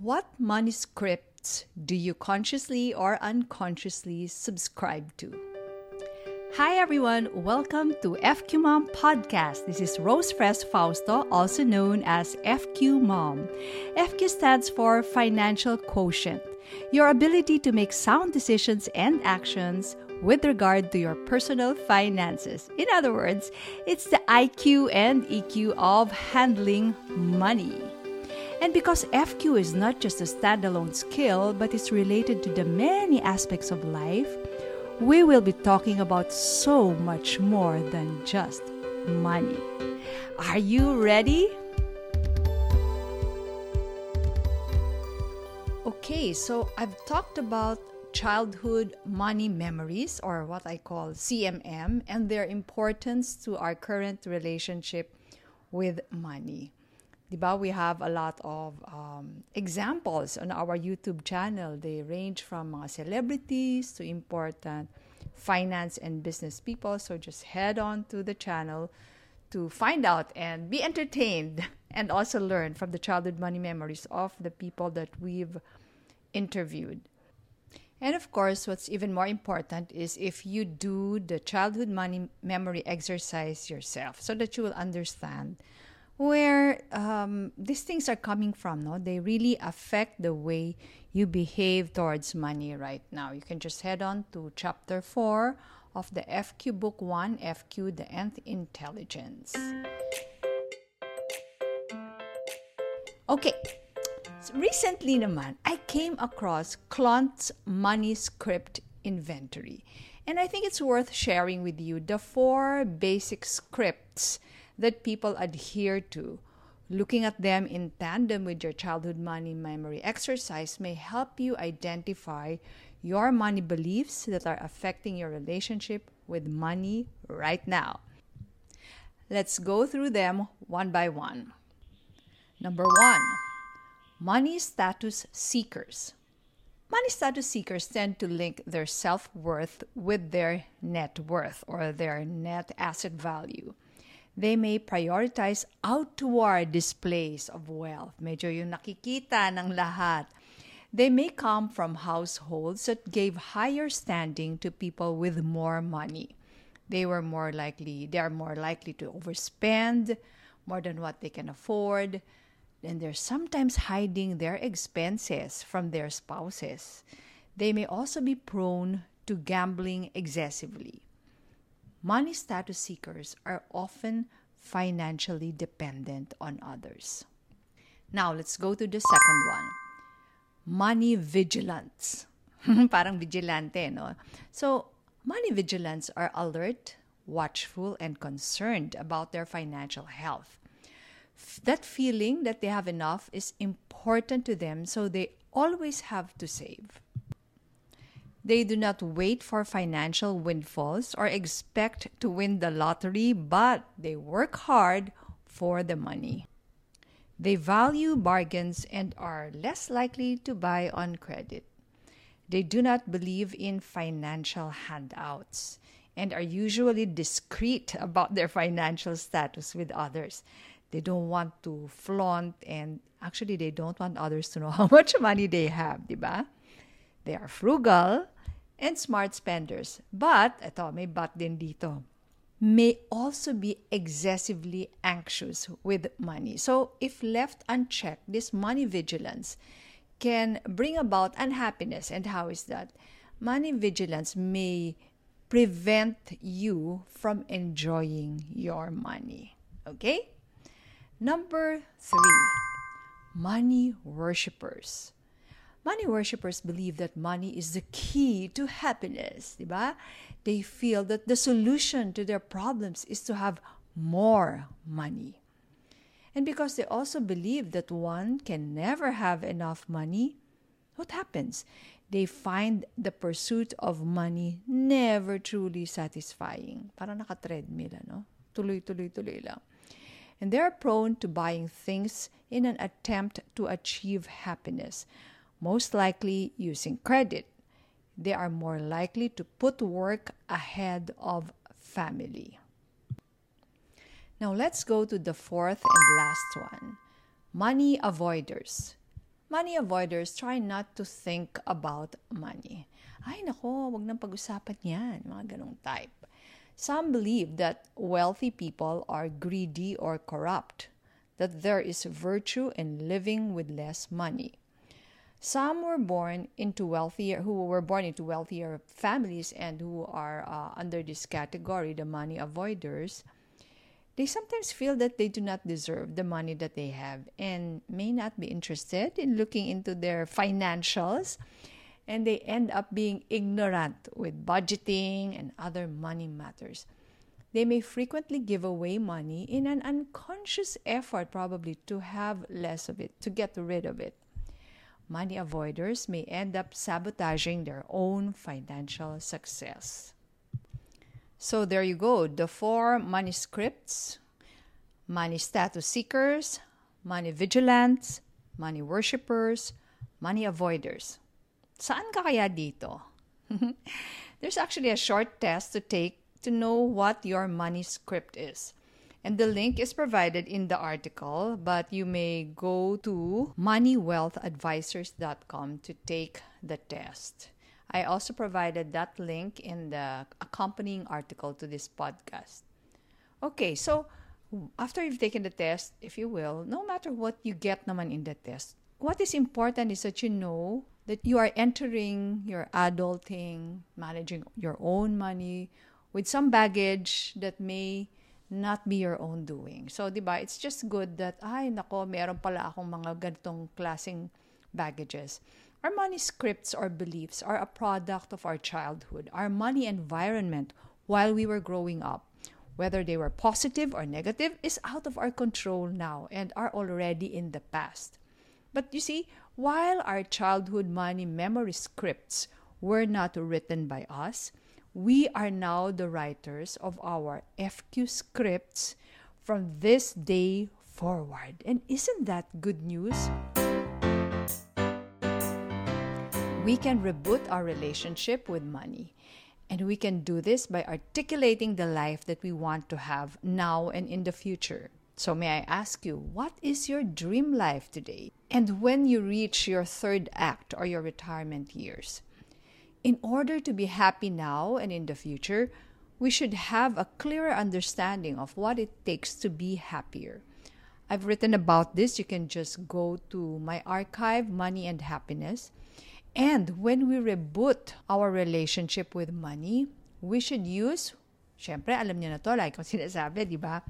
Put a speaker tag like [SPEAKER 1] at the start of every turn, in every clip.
[SPEAKER 1] What money scripts do you consciously or unconsciously subscribe to? Hi everyone, welcome to FQ Mom Podcast. This is Rose Fres Fausto, also known as FQ Mom. FQ stands for Financial Quotient, your ability to make sound decisions and actions with regard to your personal finances. In other words, it's the IQ and EQ of handling money. And because FQ is not just a standalone skill, but is related to the many aspects of life, we will be talking about so much more than just money. Are you ready? Okay, so I've talked about childhood money memories, or what I call CMM, and their importance to our current relationship with money. Diba, we have a lot of um, examples on our YouTube channel. They range from celebrities to important finance and business people. So just head on to the channel to find out and be entertained and also learn from the childhood money memories of the people that we've interviewed. And of course, what's even more important is if you do the childhood money memory exercise yourself so that you will understand where um, these things are coming from. No, they really affect the way you behave towards money right now. You can just head on to chapter four of the FQ Book One, FQ the Nth Intelligence. Okay. So recently naman, I came across Klontz Money Script Inventory. And I think it's worth sharing with you the four basic scripts that people adhere to. Looking at them in tandem with your childhood money memory exercise may help you identify your money beliefs that are affecting your relationship with money right now. Let's go through them one by one. Number one, money status seekers. Money status seekers tend to link their self worth with their net worth or their net asset value they may prioritize outward displays of wealth. Medyo yung nakikita ng lahat. They may come from households that gave higher standing to people with more money. They were more likely, they are more likely to overspend more than what they can afford. And they're sometimes hiding their expenses from their spouses. They may also be prone to gambling excessively money status seekers are often financially dependent on others. Now, let's go to the second one money vigilants. Parang vigilante, no? So, money vigilants are alert, watchful, and concerned about their financial health. That feeling that they have enough is important to them, so they always have to save. They do not wait for financial windfalls or expect to win the lottery, but they work hard for the money. They value bargains and are less likely to buy on credit. They do not believe in financial handouts and are usually discreet about their financial status with others. They don't want to flaunt and actually they don't want others to know how much money they have, diba? They are frugal and smart spenders. But, ito, may but din dito, may also be excessively anxious with money. So, if left unchecked, this money vigilance can bring about unhappiness. And how is that? Money vigilance may prevent you from enjoying your money. Okay? Number three, money worshippers. Money worshippers believe that money is the key to happiness, diba? They feel that the solution to their problems is to have more money. And because they also believe that one can never have enough money, what happens? They find the pursuit of money never truly satisfying. Parang naka-treadmill, ano? Tuloy-tuloy-tuloy lang. And they are prone to buying things in an attempt to achieve happiness most likely using credit. They are more likely to put work ahead of family. Now let's go to the fourth and last one money avoiders. money avoiders try not to think about money. Ay nako, wag nang pag-usapan yan, mga ganong type. Some believe that wealthy people are greedy or corrupt, that there is virtue in living with less money. Some were born into wealthier, who were born into wealthier families and who are uh, under this category, the money avoiders. They sometimes feel that they do not deserve the money that they have and may not be interested in looking into their financials and they end up being ignorant with budgeting and other money matters. They may frequently give away money in an unconscious effort, probably to have less of it, to get rid of it. Money avoiders may end up sabotaging their own financial success. So there you go the four money scripts money status seekers, money vigilants, money worshippers, money avoiders. Saan ka kaya dito? There's actually a short test to take to know what your money script is. And the link is provided in the article, but you may go to moneywealthadvisors.com to take the test. I also provided that link in the accompanying article to this podcast. Okay, so after you've taken the test, if you will, no matter what you get naman in the test, what is important is that you know that you are entering your adulting, managing your own money with some baggage that may not be your own doing. So, di ba, it's just good that, ay, nako, meron pala akong mga ganitong klaseng baggages. Our money scripts or beliefs are a product of our childhood, our money environment while we were growing up. Whether they were positive or negative is out of our control now and are already in the past. But you see, while our childhood money memory scripts were not written by us, we are now the writers of our FQ scripts from this day forward. And isn't that good news? We can reboot our relationship with money. And we can do this by articulating the life that we want to have now and in the future. So, may I ask you, what is your dream life today? And when you reach your third act or your retirement years? In order to be happy now and in the future, we should have a clearer understanding of what it takes to be happier. I've written about this. You can just go to my archive, Money and Happiness. And when we reboot our relationship with money, we should use, syempre alam niyo na to, like kung sinasabi, di ba?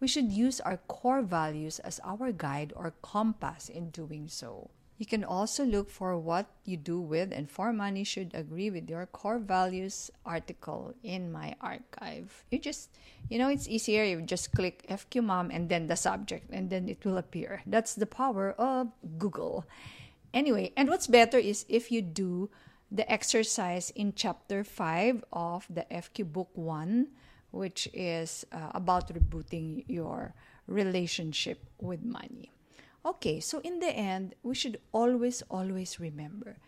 [SPEAKER 1] we should use our core values as our guide or compass in doing so. You can also look for what you do with and for money should agree with your core values article in my archive. You just, you know, it's easier. You just click FQ Mom and then the subject, and then it will appear. That's the power of Google. Anyway, and what's better is if you do the exercise in chapter 5 of the FQ Book 1 which is uh, about rebooting your relationship with money. Okay, so in the end, we should always, always remember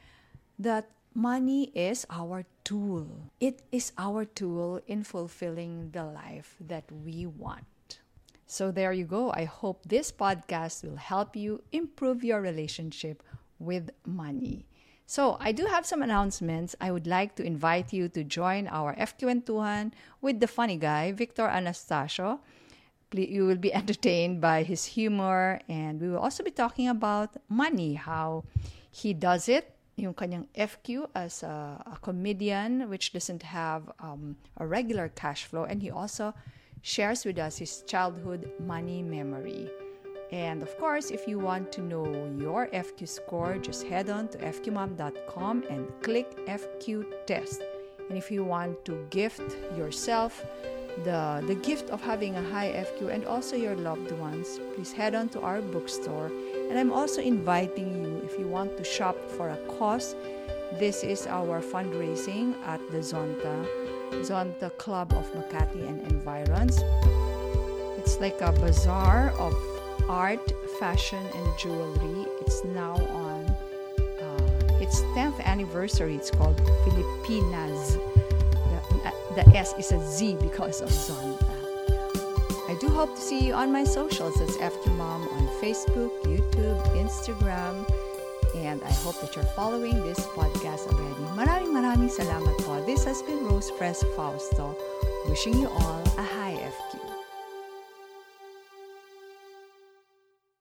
[SPEAKER 1] that money is our tool. It is our tool in fulfilling the life that we want. So there you go. I hope this podcast will help you improve your relationship with money. So, I do have some announcements. I would like to invite you to join our FQN2 with the funny guy, Victor Anastacio. You will be entertained by his humor, and we will also be talking about money, how he does it, yung kanyang FQ as a, a comedian, which doesn't have um, a regular cash flow, and he also shares with us his childhood money memory. And of course, if you want to know your FQ score, just head on to fqmom.com and click FQ test. And if you want to gift yourself the, the gift of having a high FQ and also your loved ones, please head on to our bookstore. And I'm also inviting you, if you want to shop for a cause, this is our fundraising at the Zonta, Zonta Club of Makati and Environs. It's like a bazaar of art, fashion, and jewelry. It's now on uh, its 10th anniversary. It's called Filipinas. The, S is a Z because of Zonta. I do hope to see you on my socials. It's FQ Mom on Facebook, YouTube, Instagram. And I hope that you're following this podcast already. Maraming maraming salamat po. This has been Rose Fres Fausto, wishing you all a happy